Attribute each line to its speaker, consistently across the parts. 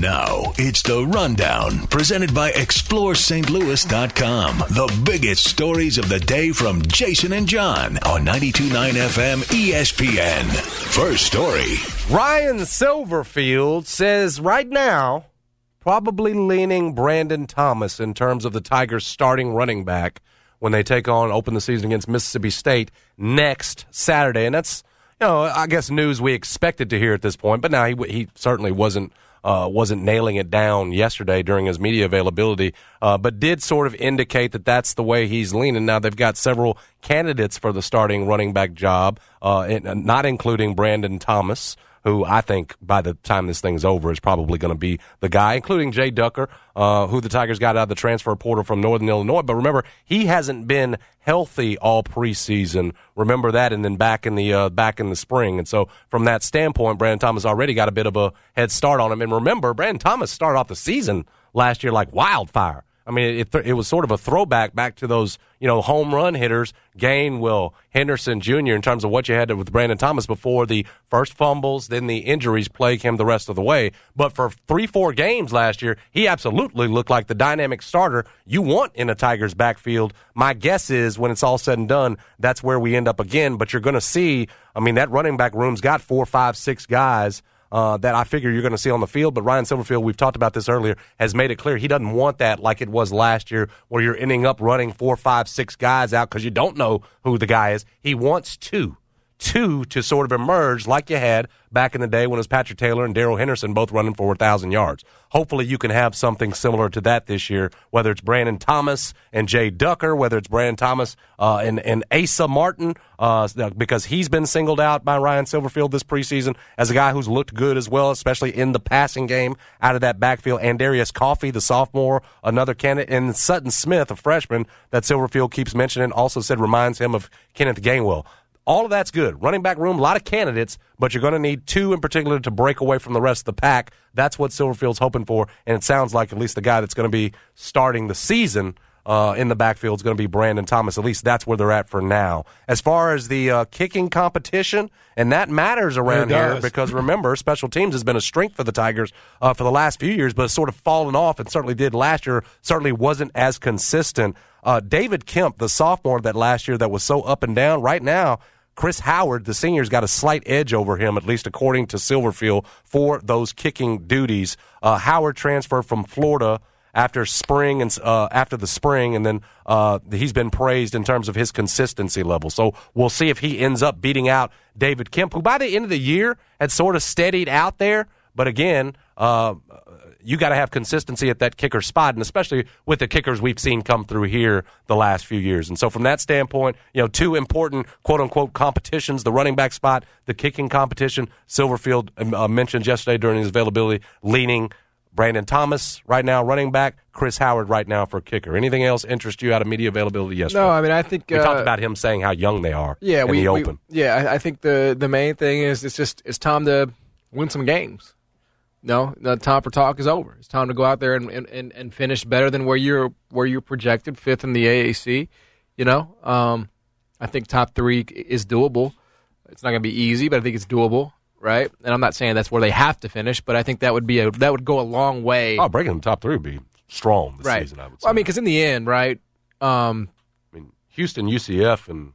Speaker 1: Now it's the rundown presented by ExploreSt.Louis.com. The biggest stories of the day from Jason and John on 92.9 FM ESPN. First story.
Speaker 2: Ryan Silverfield says right now, probably leaning Brandon Thomas in terms of the Tigers starting running back when they take on open the season against Mississippi State next Saturday. And that's, know, I guess news we expected to hear at this point, but now he, he certainly wasn't uh, wasn't nailing it down yesterday during his media availability, uh, but did sort of indicate that that's the way he's leaning. Now they've got several candidates for the starting running back job, uh, not including Brandon Thomas who I think by the time this thing's over is probably going to be the guy, including Jay Ducker, uh, who the Tigers got out of the transfer portal from Northern Illinois. But remember, he hasn't been healthy all preseason. Remember that, and then back in the uh, back in the spring. And so, from that standpoint, Brandon Thomas already got a bit of a head start on him. And remember, Brandon Thomas started off the season last year like wildfire. I mean, it, it was sort of a throwback back to those, you know, home run hitters, Gainwell, Henderson Jr., in terms of what you had with Brandon Thomas before the first fumbles, then the injuries plague him the rest of the way. But for three, four games last year, he absolutely looked like the dynamic starter you want in a Tigers backfield. My guess is when it's all said and done, that's where we end up again. But you're going to see, I mean, that running back room's got four, five, six guys uh, that I figure you're going to see on the field. But Ryan Silverfield, we've talked about this earlier, has made it clear he doesn't want that like it was last year, where you're ending up running four, five, six guys out because you don't know who the guy is. He wants two two to sort of emerge like you had back in the day when it was Patrick Taylor and Darrell Henderson both running for 1,000 yards. Hopefully, you can have something similar to that this year, whether it's Brandon Thomas and Jay Ducker, whether it's Brandon Thomas uh, and, and Asa Martin, uh, because he's been singled out by Ryan Silverfield this preseason as a guy who's looked good as well, especially in the passing game out of that backfield. And Darius Coffey, the sophomore, another candidate, and Sutton Smith, a freshman that Silverfield keeps mentioning, also said reminds him of Kenneth Gainwell. All of that's good. Running back room, a lot of candidates, but you're going to need two in particular to break away from the rest of the pack. That's what Silverfield's hoping for, and it sounds like at least the guy that's going to be starting the season uh, in the backfield is going to be Brandon Thomas. At least that's where they're at for now. As far as the uh, kicking competition, and that matters around here because remember, special teams has been a strength for the Tigers uh, for the last few years, but it's sort of fallen off and certainly did last year. Certainly wasn't as consistent. Uh, David Kemp, the sophomore that last year that was so up and down, right now Chris Howard, the senior's got a slight edge over him, at least according to Silverfield, for those kicking duties. Uh, Howard transferred from Florida after spring and uh, after the spring, and then uh, he's been praised in terms of his consistency level. So we'll see if he ends up beating out David Kemp, who by the end of the year had sort of steadied out there. But again, uh, you got to have consistency at that kicker spot, and especially with the kickers we've seen come through here the last few years. And so, from that standpoint, you know, two important quote unquote competitions: the running back spot, the kicking competition. Silverfield um, uh, mentioned yesterday during his availability, leaning Brandon Thomas right now running back, Chris Howard right now for kicker. Anything else interest you out of media availability yesterday?
Speaker 3: No, I mean I think
Speaker 2: we
Speaker 3: uh,
Speaker 2: talked about him saying how young they are.
Speaker 3: Yeah,
Speaker 2: in
Speaker 3: we,
Speaker 2: the open.
Speaker 3: We, yeah, I, I think the the main thing is it's just it's time to win some games. No, the time for talk is over. It's time to go out there and, and, and finish better than where you're where you're projected, fifth in the AAC. You know, um, I think top three is doable. It's not going to be easy, but I think it's doable, right? And I'm not saying that's where they have to finish, but I think that would be a that would go a long way.
Speaker 2: Oh, breaking the top three would be strong this
Speaker 3: right.
Speaker 2: season. I would say.
Speaker 3: Well, I mean, because in the end, right? Um,
Speaker 2: I mean, Houston, UCF, and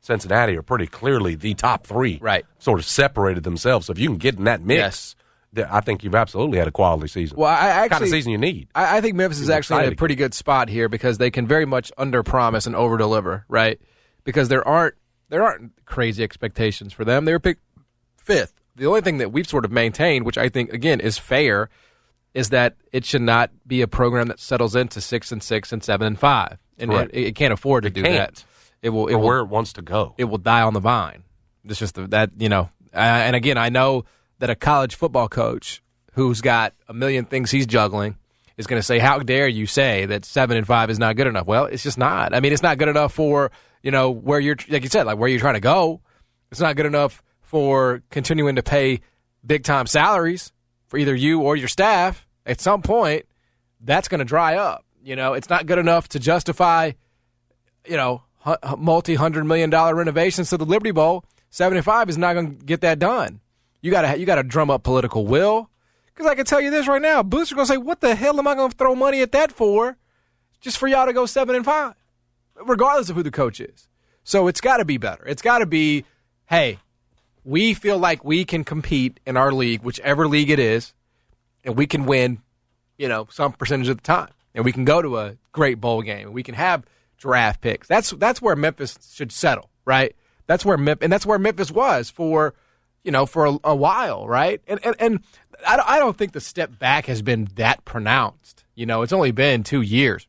Speaker 2: Cincinnati are pretty clearly the top three.
Speaker 3: Right.
Speaker 2: Sort of separated themselves. So if you can get in that mix.
Speaker 3: Yes
Speaker 2: I think you've absolutely had a quality season.
Speaker 3: Well, I
Speaker 2: the kind of season you need.
Speaker 3: I, I think Memphis is actually in a pretty good spot here because they can very much underpromise and overdeliver, right? Because there aren't there aren't crazy expectations for them. They were picked fifth. The only thing that we've sort of maintained, which I think again is fair, is that it should not be a program that settles into six and six and seven and five, and
Speaker 2: Correct.
Speaker 3: it, it can't afford to do
Speaker 2: can't.
Speaker 3: that. It will. It will
Speaker 2: where it wants to go.
Speaker 3: it will die on the vine. It's just the, that you know. Uh, and again, I know that a college football coach who's got a million things he's juggling is going to say, "How dare you say that seven and five is not good enough?" Well, it's just not. I mean, it's not good enough for you know where you're, like you said, like where you're trying to go. It's not good enough for continuing to pay big time salaries for either you or your staff. At some point, that's going to dry up. You know, it's not good enough to justify you know, multi hundred million dollar renovations to the Liberty Bowl, seventy five is not going to get that done. You got to you got to drum up political will. Because I can tell you this right now, Boots are to say, "What the hell am I to throw money at that for? Just for y'all to go seven and five, regardless of who the coach is." So it's got to be better. It's got to be, hey, we feel like we can compete in our league, whichever league it is, and we can win you know, some percentage of the time. And we can go to a great bowl game. and We can have draft picks. That's that's where Memphis should settle, right? That's where Memphis, and that's where Memphis was for, you know, for a, a while, right? And and, and I, don't, I don't think the step back has been that pronounced. You know, it's only been two years,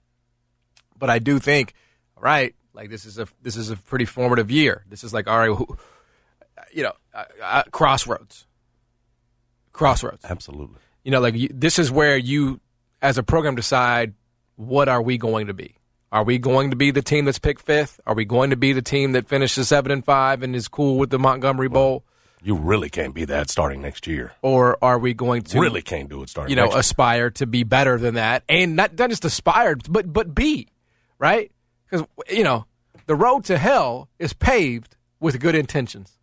Speaker 3: but I do think, right, like this is a this is a pretty formative year. This is like all right, who, you know, uh, uh, crossroads, crossroads
Speaker 2: Absolutely.
Speaker 3: you know, like you, this is where you, as a program, decide what are we going to be. Are we going to be the team that's picked fifth? Are we going to be the team that finishes seven and five and is cool with the Montgomery Bowl?
Speaker 2: You really can't be that starting next year.
Speaker 3: Or are we going to
Speaker 2: really can't do it starting
Speaker 3: you know,
Speaker 2: next year.
Speaker 3: aspire to be better than that, and not not just aspire, but but be right? Because you know, the road to hell is paved with good intentions.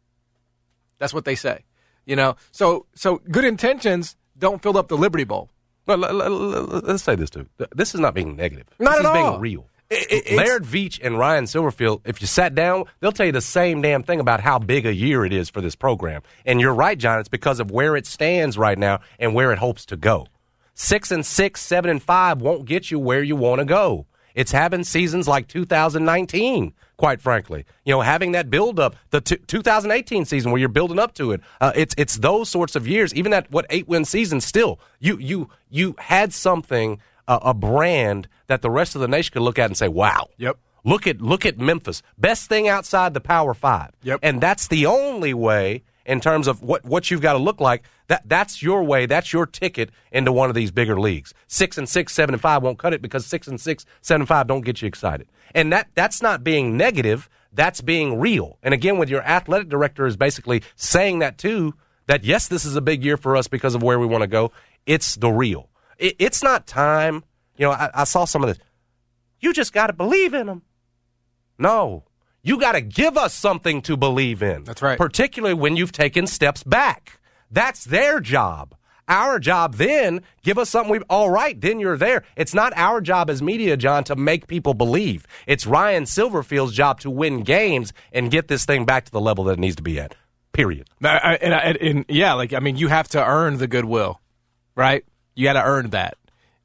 Speaker 3: That's what they say. You know, so so good intentions don't fill up the Liberty Bowl.
Speaker 2: But l- l- l- let's say this too. This is not being negative.
Speaker 3: Not
Speaker 2: this
Speaker 3: at
Speaker 2: is
Speaker 3: all.
Speaker 2: being real.
Speaker 3: It- it-
Speaker 2: Laird Veatch and Ryan Silverfield, if you sat down, they'll tell you the same damn thing about how big a year it is for this program. And you're right, John. It's because of where it stands right now and where it hopes to go. Six and six, seven and five won't get you where you want to go. It's having seasons like 2019, quite frankly. You know, having that build up, the t- 2018 season where you're building up to it. Uh, it's it's those sorts of years. Even that what eight win season, still you you you had something uh, a brand that the rest of the nation could look at and say, "Wow,
Speaker 3: Yep.
Speaker 2: Look at look at Memphis, best thing outside the Power Five.
Speaker 3: Yep.
Speaker 2: And that's the only way in terms of what what you've got to look like. That that's your way. That's your ticket into one of these bigger leagues. Six and six, seven and five won't cut it because six and six, seven and five don't get you excited. And that that's not being negative. That's being real. And again, with your athletic director is basically saying that too. That yes, this is a big year for us because of where we want to go. It's the real. It, it's not time. You know, I, I saw some of this. You just got to believe in them. No. You got to give us something to believe in.
Speaker 3: That's right.
Speaker 2: Particularly when you've taken steps back. That's their job. Our job then, give us something we all right, then you're there. It's not our job as media, John, to make people believe. It's Ryan Silverfield's job to win games and get this thing back to the level that it needs to be at. Period.
Speaker 3: I- I- and, and, and yeah, like I mean, you have to earn the goodwill, right? You got to earn that,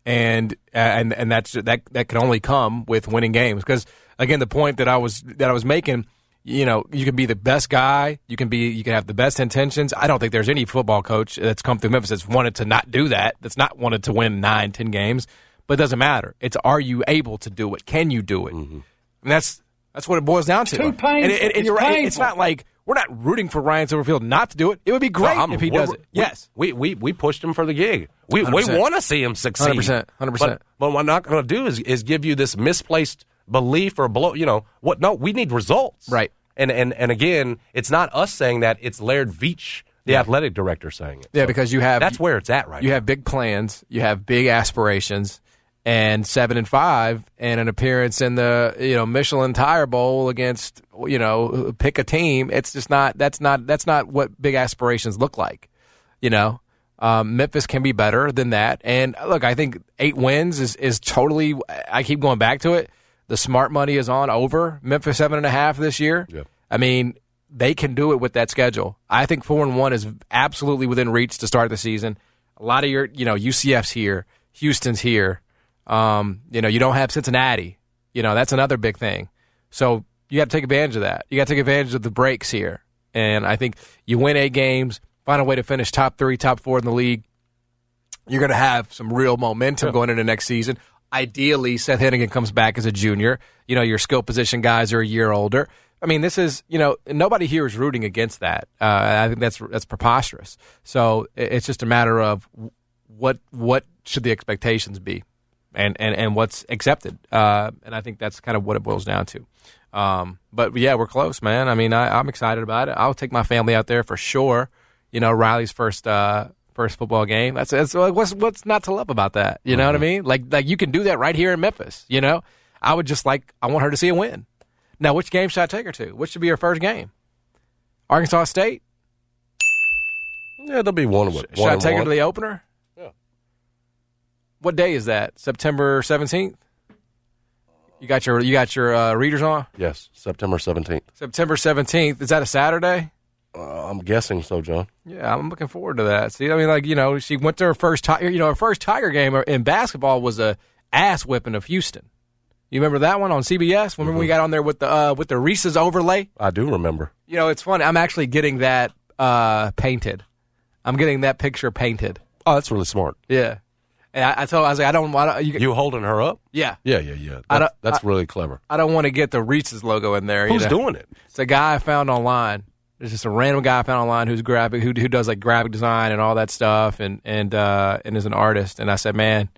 Speaker 3: and and and that's that that can only come with winning games. Because again, the point that I was that I was making, you know, you can be the best guy, you can be you can have the best intentions. I don't think there's any football coach that's come through Memphis that's wanted to not do that. That's not wanted to win nine, ten games. But it doesn't matter. It's are you able to do it? Can you do it? Mm-hmm. And that's that's what it boils down to.
Speaker 4: Too painful.
Speaker 3: And, and- and
Speaker 4: It's
Speaker 3: you're right. It's not like we're not rooting for Ryan Silverfield not to do it. It would be great
Speaker 2: Well, I'm-
Speaker 3: if he does it.
Speaker 2: we-
Speaker 3: yes.
Speaker 2: We, we we pushed him for the gig. We we
Speaker 3: 100%.
Speaker 2: want to see him succeed.
Speaker 3: 100%, 100%.
Speaker 2: But, but what I'm not going to do is is give you this misplaced belief or blow. You know what? No, we need results.
Speaker 3: Right.
Speaker 2: And and and again, it's not us saying that. It's Laird Veatch, the athletic director, saying it.
Speaker 3: Yeah,
Speaker 2: So
Speaker 3: because you have
Speaker 2: that's where it's at right.
Speaker 3: you
Speaker 2: now.
Speaker 3: have big plans, you have big aspirations, and seven and five, and an appearance in the you know Michelin Tire Bowl against you know pick a team. It's just not that's not that's not what big aspirations look like. You know, um, Memphis can be better than that. And look, I think eight wins is is totally. I keep going back to it. The smart money is on over Memphis seven and a half this year.
Speaker 2: Yeah.
Speaker 3: I mean, they can do it with that schedule. I think four and one is absolutely within reach to start the season. A lot of your, you know, UCF's here, Houston's here. Um, you know, you don't have Cincinnati. You know, that's another big thing. So you got to take advantage of that. You got to take advantage of the breaks here. And I think you win eight games, find a way to finish top three, top four in the league. You're going to have some real momentum going into next season. Ideally, Seth Henigan comes back as a junior. You know, your skill position guys are a year older. I mean, this is you know nobody here is rooting against that. Uh, I think that's that's preposterous. So it's just a matter of what what should the expectations be, and and and what's accepted. Uh, and I think that's kind of what it boils down to. Um, but yeah, we're close, man. I mean, I, I'm excited about it. I'll take my family out there for sure. You know, Riley's first uh, first football game. That's, that's what's what's not to love about that. You know what I mean? Like like you can do that right here in Memphis. You know, I would just like I want her to see a win. Now, which game should I take her to? Which should be her first game? Arkansas State.
Speaker 2: Yeah, there'll be one with
Speaker 3: Should
Speaker 2: one
Speaker 3: I take her to the opener? What day is that? September seventeenth. You got your you got your uh, readers on
Speaker 2: Yes, September seventeenth.
Speaker 3: September seventeenth. Is that a Saturday?
Speaker 2: Uh, I'm guessing so, John.
Speaker 3: Yeah, I'm looking forward to that. See, I mean, like you know, she went to her first tiger. You know, her first Tiger game in basketball was a ass whipping of Houston. You remember that one on CBS? Remember we got on there with the uh, with the Reese's overlay?
Speaker 2: I do remember.
Speaker 3: You know, it's funny. I'm actually getting that uh, painted. I'm getting that picture painted.
Speaker 2: Oh, that's really smart.
Speaker 3: Yeah. And I, I told I was like, I don't want. You,
Speaker 2: You holding her up?
Speaker 3: yeah.
Speaker 2: Yeah, yeah, yeah.
Speaker 3: I
Speaker 2: That's,
Speaker 3: don't-
Speaker 2: that's really clever.
Speaker 3: I don't want to get the Reese's logo in there. you
Speaker 2: Who's
Speaker 3: know?
Speaker 2: doing it?
Speaker 3: It's a guy I found online. It's just a random guy I found online who's graphic, who who does like graphic design and all that stuff, and and uh, and is an artist. And I said, man,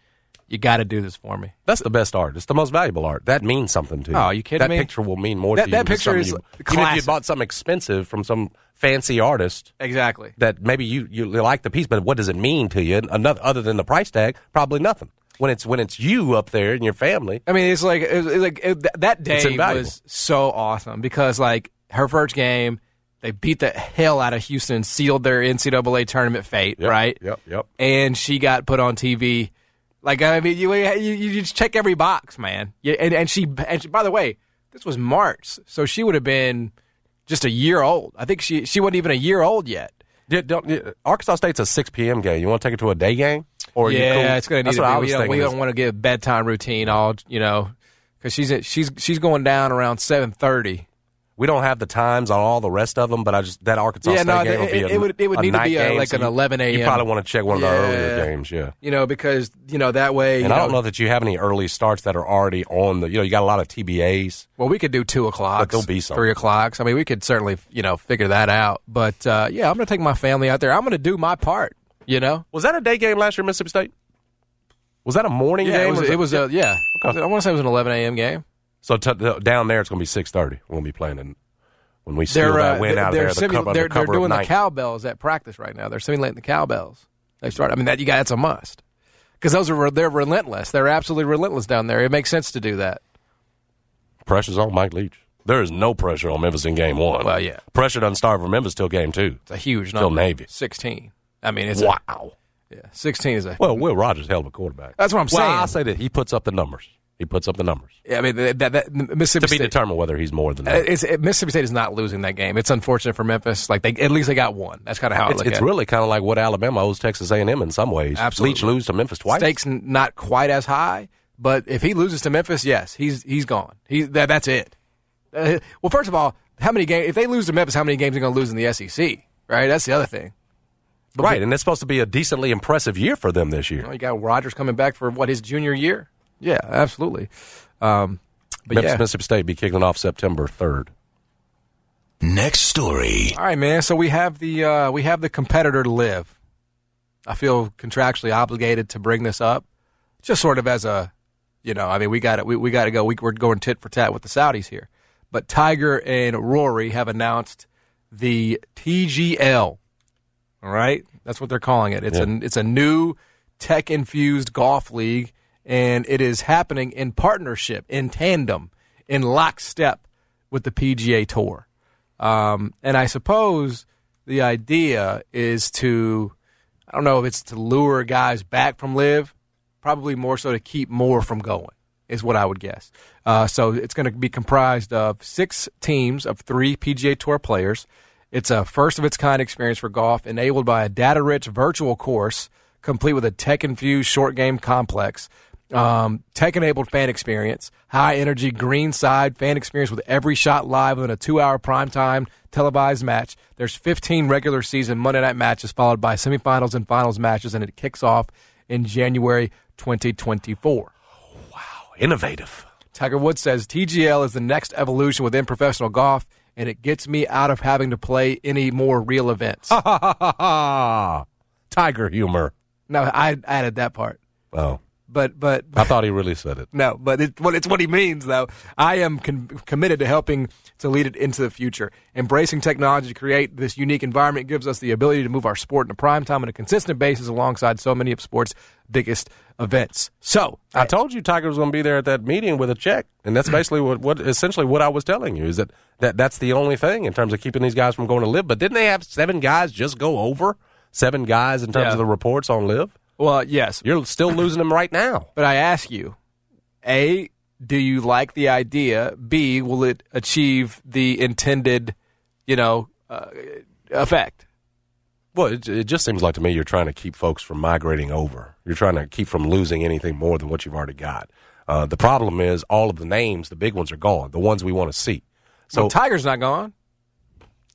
Speaker 3: you got to do this for me.
Speaker 2: That's the best art. It's the most valuable art. That means something to you.
Speaker 3: Oh, you kidding
Speaker 2: that
Speaker 3: me?
Speaker 2: picture will mean more
Speaker 3: That-
Speaker 2: to you.
Speaker 3: that picture is
Speaker 2: you, even if you bought something expensive from some fancy artist
Speaker 3: Exactly.
Speaker 2: that maybe you, you like the piece, but what does it mean to you? Another, other than the price tag, probably nothing. When it's when it's you up there and your family,
Speaker 3: I mean, it's like it, was- like it, that day was so awesome because like her first game, they beat the hell out of Houston, sealed their NCAA tournament fate,
Speaker 2: Yep,
Speaker 3: right?
Speaker 2: Yep, yep.
Speaker 3: and she got put on TV. Like I mean, you you, you just check every box, man. Yeah, and and she and she, by the way, this was March, so she would have been just a year old. I think she she wasn't even a year old yet.
Speaker 2: Yeah, don't, yeah, Arkansas State's a six p.m. game. You want to take it to a day game? Or
Speaker 3: yeah,
Speaker 2: cool?
Speaker 3: it's going to need
Speaker 2: That's what
Speaker 3: be.
Speaker 2: I was
Speaker 3: we don't, don't want to get a bedtime routine all you know because she's she's she's going down around seven thirty.
Speaker 2: We don't have the times on all the rest of them, but I just that Arkansas
Speaker 3: Yeah,
Speaker 2: State
Speaker 3: no,
Speaker 2: game
Speaker 3: it-
Speaker 2: would be a,
Speaker 3: it would- it would need to be a- like
Speaker 2: so
Speaker 3: an
Speaker 2: you-
Speaker 3: 11
Speaker 2: You probably want to check one of the earlier games, yeah.
Speaker 3: You know because you know that way.
Speaker 2: And I don't know that you have any early starts that are already on the. You know, you got a lot of TBAs.
Speaker 3: Well, we could do two o'clock.
Speaker 2: there'll be some.
Speaker 3: three o'clocks. I mean, we could certainly you know figure that out. But uh, yeah, I'm going to take my family out there. I'm going to do my part. You know.
Speaker 2: Was that a day game last year, Mississippi State? Was that a morning
Speaker 3: Yeah,
Speaker 2: game?
Speaker 3: it was. It was a yeah.
Speaker 2: Okay.
Speaker 3: I want to say it was an 11 a.m. game.
Speaker 2: So t- down there it's going to be six thirty. We'll be playing in, when we steal
Speaker 3: They're
Speaker 2: that
Speaker 3: uh,
Speaker 2: win
Speaker 3: they're,
Speaker 2: out of
Speaker 3: they're,
Speaker 2: there. The cover,
Speaker 3: they're, they're doing the cowbells at practice right now. They're simulating the cowbells. They start. I mean, that you got that's a must because those are they're relentless. They're absolutely relentless down there. It makes sense to do that.
Speaker 2: Pressure's on Mike Leach. There is no pressure on Memphis in game one.
Speaker 3: Well, yeah.
Speaker 2: Pressure doesn't start for Memphis till game two.
Speaker 3: It's a huge number.
Speaker 2: Navy.
Speaker 3: 16. I mean, it's a-
Speaker 2: Wow.
Speaker 3: yeah, 16 is a.
Speaker 2: Well, Will Rogers hell of a quarterback.
Speaker 3: That's what I'm
Speaker 2: well,
Speaker 3: saying.
Speaker 2: I'll say that he puts up the numbers. He puts up the numbers Yeah,
Speaker 3: I mean, that, that, Mississippi
Speaker 2: to be
Speaker 3: State,
Speaker 2: determined whether he's more than
Speaker 3: Uh,
Speaker 2: that.
Speaker 3: It's, it, Mississippi State is not losing that game. It's unfortunate for Memphis. Like they, at least they got one. That's kind of how
Speaker 2: It's, it's really kind of like what Alabama owes Texas A&M in some ways.
Speaker 3: Absolutely.
Speaker 2: Leach lose to Memphis twice.
Speaker 3: Stakes not quite as high, but if he loses to Memphis, yes, he's he's gone. He's that, that's it. Uh, well, first of all, how many games? If they lose to Memphis, how many games are going to lose in the SEC? Right, that's the other thing. But
Speaker 2: right, and it's supposed to be a decently impressive year for them this year.
Speaker 3: You, know, you got Rogers coming back for what his junior year. Yeah, absolutely. Um, but
Speaker 2: Memphis,
Speaker 3: yeah.
Speaker 2: Mississippi State be kicking off September 3rd.
Speaker 1: Next story.
Speaker 3: All right, man. So we have the uh, we have the competitor to LIV. I feel contractually obligated to bring this up, just sort of as a, you know, I mean, we got it. We, we got to go. We, we're going tit for tat with the Saudis here, but Tiger and Rory have announced the TGL. All right, that's what they're calling it. It's
Speaker 2: Yeah.
Speaker 3: a it's a new tech infused golf league, and it is happening in partnership, in tandem, in lockstep with the PGA Tour. Um, and I suppose the idea is to, I don't know if it's to lure guys back from LIV, probably more so to keep more from going, is what I would guess. Uh, so it's going to be comprised of six teams of three PGA Tour players. It's a first of its kind experience for golf enabled by a data rich virtual course complete with a tech-infused short game complex, um, tech-enabled fan experience, high-energy green side fan experience with every shot live in a two-hour primetime televised match. There's 15 regular season Monday night matches followed by semifinals and finals matches, and it kicks off in January 2024.
Speaker 2: Wow, Innovative.
Speaker 3: Tiger Woods says TGL is the next evolution within professional golf, and it gets me out of having to play any more real events.
Speaker 2: Tiger humor.
Speaker 3: no, I added that part,
Speaker 2: Oh,
Speaker 3: but but
Speaker 2: I thought he really said it.
Speaker 3: no, but it's what it's what he means though. I am con- committed to helping to lead it into the future. Embracing technology to create this unique environment gives us the ability to move our sport into prime time on a consistent basis alongside so many of sports' biggest events. So
Speaker 2: I told you Tiger was going to be there at that meeting with a check, and that's basically what, what essentially what I was telling you is that, that that's the only thing in terms of keeping these guys from going to LIV. But didn't they have seven guys just go over seven guys in terms
Speaker 3: Yeah.
Speaker 2: of the reports on LIV?
Speaker 3: Well, yes,
Speaker 2: You're still losing them right now.
Speaker 3: But I ask you, A, do you like the idea? B, will it achieve the intended, you know, uh, effect?
Speaker 2: Well, it, it just seems like to me you're trying to keep folks from migrating over. You're trying to keep from losing anything more than what you've already got. Uh, the problem is all of the names, the big ones are gone, the ones we want to see. So
Speaker 3: So Tiger's not gone.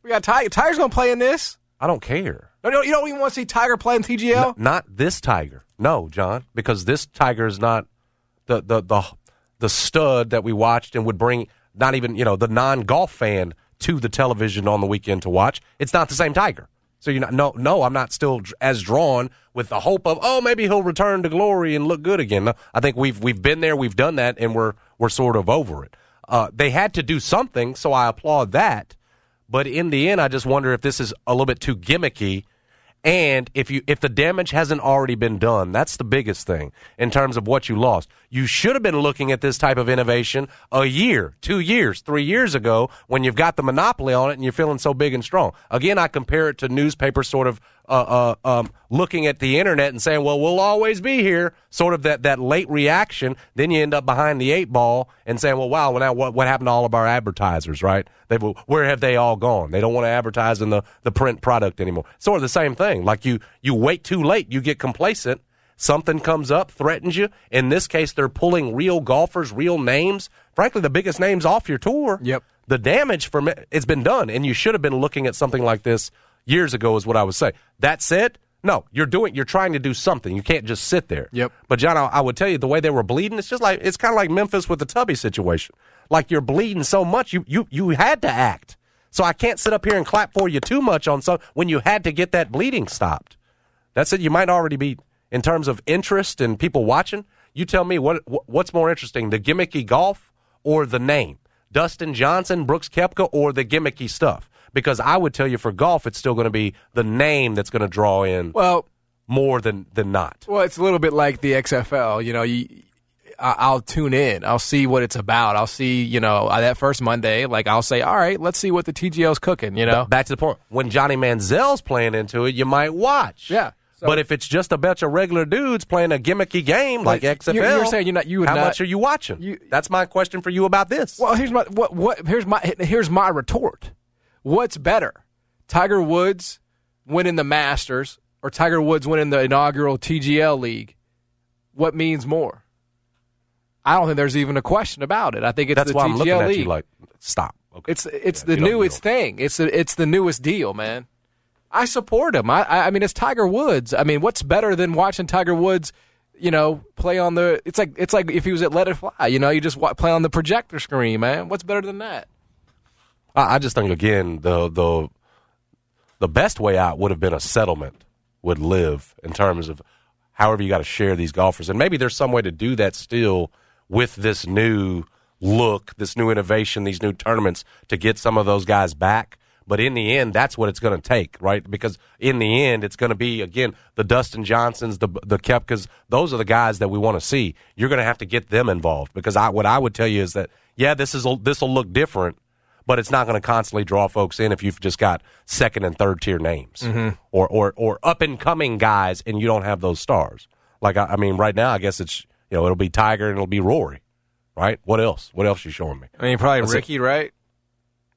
Speaker 3: We got Tiger. Tiger's going to play in this.
Speaker 2: I don't care.
Speaker 3: No, you don't even want to see Tiger playing TGL.
Speaker 2: Not this tiger. No, John, because this tiger is not the the the the stud that we watched and would bring not even you know the non golf fan to the television on the weekend to watch. It's not the same tiger. So you're not no no. I'm not still as drawn with the hope of oh maybe he'll return to glory and look good again. I think we've we've been there, we've done that, and we're we're sort of over it. Uh, they had to do something, so I applaud that. But in the end, I just wonder if this is a little bit too gimmicky and if you if the damage hasn't already been done, that's the biggest thing in terms of what you lost. You should have been looking at this type of innovation a year, two years, three years ago when you've got the monopoly on it and you're feeling so big and strong. Again, I compare it to newspapers sort of uh, uh, um, looking at the internet and saying, "Well, we'll always be here." Sort of that that late reaction. Then you end up behind the eight ball and saying, "Well, wow, well, now what what happened to all of our advertisers? Right? They where have they all gone? They don't want to advertise in the the print product anymore." Sort of the same thing. Like you you wait too late, you get complacent. Something comes up, threatens you. In this case, they're pulling real golfers, real names. Frankly, the biggest names off your tour.
Speaker 3: Yep.
Speaker 2: The damage from it, it's been done, and you should have been looking at something like this years ago. Is what I would say. That said, no, you're doing, you're trying to do something. You can't just sit there.
Speaker 3: Yep.
Speaker 2: But John, I, I would tell you the way they were bleeding. It's just like it's kind of like Memphis with the Tubby situation. Like you're bleeding so much, you you you had to act. So I can't sit up here and clap for you too much on some when you had to get that bleeding stopped. That's it. You might already be in terms of interest and people watching. You tell me what what's more interesting, the gimmicky golf or the name, Dustin Johnson, Brooks Koepka, or the gimmicky stuff. Because I would tell you for golf, it's still going to be the name that's going to draw in
Speaker 3: Well,
Speaker 2: more than than not.
Speaker 3: well, it's a little bit like the XFL. You know, you. I- I'll tune in. I'll see what it's about. I'll see, you know, that first Monday, like I'll say, all right, let's see what the TGL's cooking, you know?
Speaker 2: Back to the point. When Johnny Manziel's playing into it, you might watch.
Speaker 3: Yeah. So-
Speaker 2: but if it's just a bunch of regular dudes playing a gimmicky game like,
Speaker 3: Like,
Speaker 2: XFL,
Speaker 3: you're- you're saying you're not- you would
Speaker 2: how
Speaker 3: not-
Speaker 2: much are you watching?
Speaker 3: you-
Speaker 2: That's my question for you about this.
Speaker 3: Well, here's my what what here's my here's my retort. What's better, Tiger Woods winning the Masters or Tiger Woods winning the inaugural TGL League? What means more? I don't think there's even a question about it. I think it's
Speaker 2: That's
Speaker 3: the
Speaker 2: why
Speaker 3: TGL
Speaker 2: I'm looking at you like, stop. Okay.
Speaker 3: it's it's
Speaker 2: Yeah,
Speaker 3: the
Speaker 2: you don't- you
Speaker 3: newest thing. It's the it's the newest deal, man. I support him. I I mean, it's Tiger Woods. I mean, what's better than watching Tiger Woods? You know, play on the. It's like it's like if he was at Let It Fly. You know, you just play on the projector screen, man. What's better than that?
Speaker 2: I, I just think again the the the best way out would have been a settlement would LIV in terms of however you got to share these golfers, and maybe there's some way to do that still with this new look, this new innovation, these new tournaments to get some of those guys back. But in the end, that's what it's going to take, right? Because in the end, it's going to be again the Dustin Johnsons, the the Koepkas. Those are the guys that we want to see. You're going to have to get them involved because I, what I would tell you is that yeah, this is this will look different, but it's not going to constantly draw folks in if you've just got second and third tier names mm-hmm. or or or up and coming guys and you don't have those stars. Like I, I mean, right now, I guess it's you know it'll be Tiger and it'll be Rory, right? What else? What else you showing me?
Speaker 3: I mean, probably
Speaker 2: it.
Speaker 3: Rickie, right?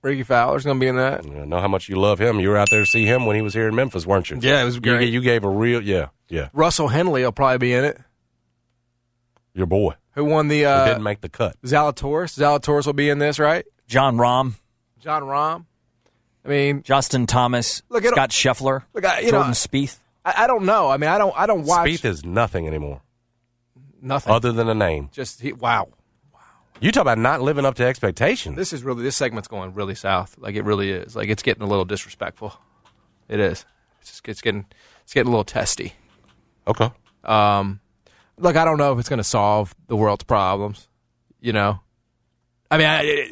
Speaker 3: Rickie Fowler's going to be in that.
Speaker 2: I know how much you love him. You were out there to see him when he was here in Memphis, weren't you?
Speaker 3: Yeah, it was
Speaker 2: You,
Speaker 3: great.
Speaker 2: you gave a real, yeah, yeah.
Speaker 3: Russell Henley will probably be in it.
Speaker 2: Your boy
Speaker 3: Who won the
Speaker 2: who
Speaker 3: uh,
Speaker 2: didn't make the cut.
Speaker 3: Zalatoris? Zalatoris will be in this, right?
Speaker 4: Jon Rahm,
Speaker 3: Jon Rahm. I mean,
Speaker 4: Justin Thomas,
Speaker 3: Look, it-
Speaker 4: Scott Scheffler,
Speaker 3: Look, I- you know,
Speaker 4: Spieth.
Speaker 3: I, I don't know. I mean, I don't. I don't watch
Speaker 2: Spieth is nothing anymore,
Speaker 3: nothing.
Speaker 2: other than a name.
Speaker 3: Just he, wow.
Speaker 2: You talk about not living up to expectations.
Speaker 3: This is really this segment's going really south. Like it really is. Like it's getting a little disrespectful. It is. It's just it's getting it's getting a little testy.
Speaker 2: okay.
Speaker 3: Um, look, I don't know if it's going to solve the world's problems. You know, I mean, I,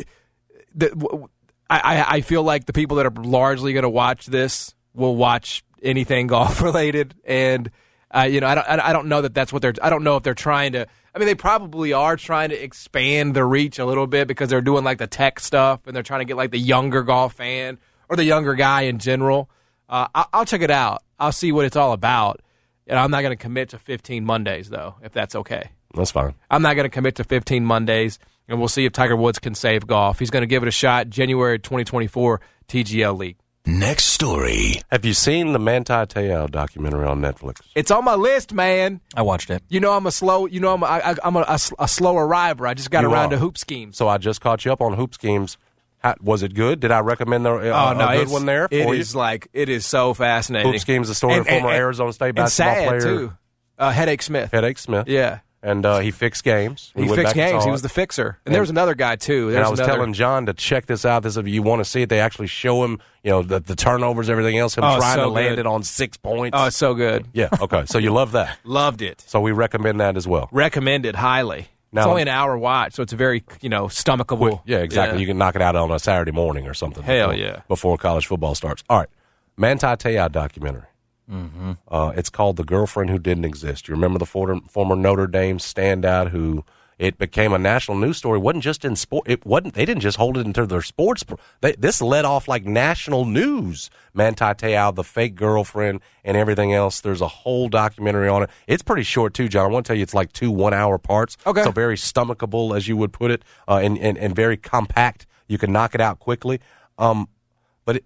Speaker 3: the, w- I, I- I feel like the people that are largely going to watch this will watch anything golf related, and uh, you know, I don't, I don't know that that's what they're. I don't know if they're trying to. I mean, they probably are trying to expand their reach a little bit because they're doing like the tech stuff, and they're trying to get like the younger golf fan or the younger guy in general. Uh, I, I'll check it out. I'll see what it's all about. And I'm not going to commit to 15 Mondays, though, if that's okay.
Speaker 2: That's fine.
Speaker 3: I'm not going to commit to 15 Mondays, and we'll see if Tiger Woods can save golf. He's going to give it a shot January 2024 TGL League.
Speaker 1: Next story.
Speaker 2: Have you seen the Manti Te'o documentary on Netflix?
Speaker 3: It's on my list, man.
Speaker 4: I watched it.
Speaker 3: You know I'm a slow. You know I'm a, I, I'm a, a, a slow arriver. I just got
Speaker 2: You
Speaker 3: around
Speaker 2: are.
Speaker 3: to hoop schemes.
Speaker 2: So I just caught you up on Hoop Schemes. How, was it good? Did I recommend the, uh, a good
Speaker 3: Oh, it's-
Speaker 2: one there for
Speaker 3: It
Speaker 2: you?
Speaker 3: is like it is so fascinating.
Speaker 2: Hoop Schemes, the story of former Arizona State
Speaker 3: and
Speaker 2: basketball
Speaker 3: sad
Speaker 2: player
Speaker 3: too. Uh, Hedake Smith.
Speaker 2: Hedake Smith.
Speaker 3: Yeah,
Speaker 2: and uh, he fixed games. We
Speaker 3: he fixed games. He was the fixer. And,
Speaker 2: And-
Speaker 3: there was another guy too.
Speaker 2: And
Speaker 3: There's
Speaker 2: I was
Speaker 3: another,
Speaker 2: telling John to check this out. This if you want to see it, they actually show him, you know, the, the turnovers, everything else. Him
Speaker 3: Oh,
Speaker 2: trying
Speaker 3: so
Speaker 2: to land it on six points.
Speaker 3: Oh, so good.
Speaker 2: yeah. Okay. So you love that.
Speaker 3: Loved it.
Speaker 2: So we recommend that as well.
Speaker 3: Recommended highly.
Speaker 2: Now, it's
Speaker 3: only an hour watch, so it's a very you know stomachable.
Speaker 2: Yeah, exactly. You can knock it out on a Saturday morning or something.
Speaker 3: Hell
Speaker 2: before,
Speaker 3: yeah.
Speaker 2: Before college football starts. All right. Manti Te'o documentary. Mm-hmm. Uh, it's called "The Girlfriend Who Didn't Exist." You remember the former, former Notre Dame standout who it became a national news story. It wasn't just in sport. It wasn't. They didn't just hold it into their sports. They, this led off like national news. Manti Te'o, the fake girlfriend, and everything else. There's a whole documentary on it. It's pretty short too, John. I want to tell you, it's like two one-hour parts.
Speaker 3: Okay.
Speaker 2: So very stomachable, as you would put it, uh, and, and and very compact. You can knock it out quickly. Um, but it,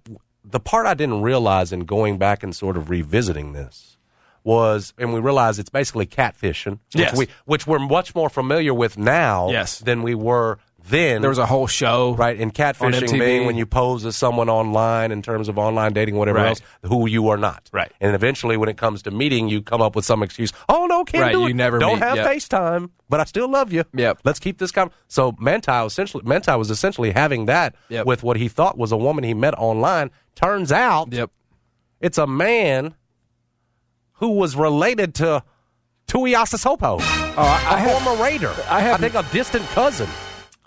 Speaker 2: the part I didn't realize in going back and sort of revisiting this was, and we realized it's basically catfishing, which
Speaker 3: Yes.
Speaker 2: we which we're much more familiar with now
Speaker 3: Yes.
Speaker 2: than we were then.
Speaker 3: There was a whole show,
Speaker 2: Right, and
Speaker 3: on
Speaker 2: catfishing being when you pose as someone online in terms of online dating, whatever
Speaker 3: Right.
Speaker 2: else, who you are not.
Speaker 3: Right.
Speaker 2: And eventually, when it comes to meeting, you come up with some excuse. Oh no, can't
Speaker 3: Right,
Speaker 2: do
Speaker 3: you
Speaker 2: it.
Speaker 3: never
Speaker 2: Don't
Speaker 3: meet,
Speaker 2: have
Speaker 3: yep.
Speaker 2: FaceTime, but I still love you.
Speaker 3: Yep.
Speaker 2: Let's keep this com So Manti essentially, Manti was essentially having that
Speaker 3: Yep.
Speaker 2: with what he thought was a woman he met online. Turns out,
Speaker 3: Yep.
Speaker 2: it's a man who was related to Tuiasosopo,
Speaker 3: Oh, I,
Speaker 2: a
Speaker 3: I have,
Speaker 2: former Raider.
Speaker 3: I have- I
Speaker 2: think a distant cousin.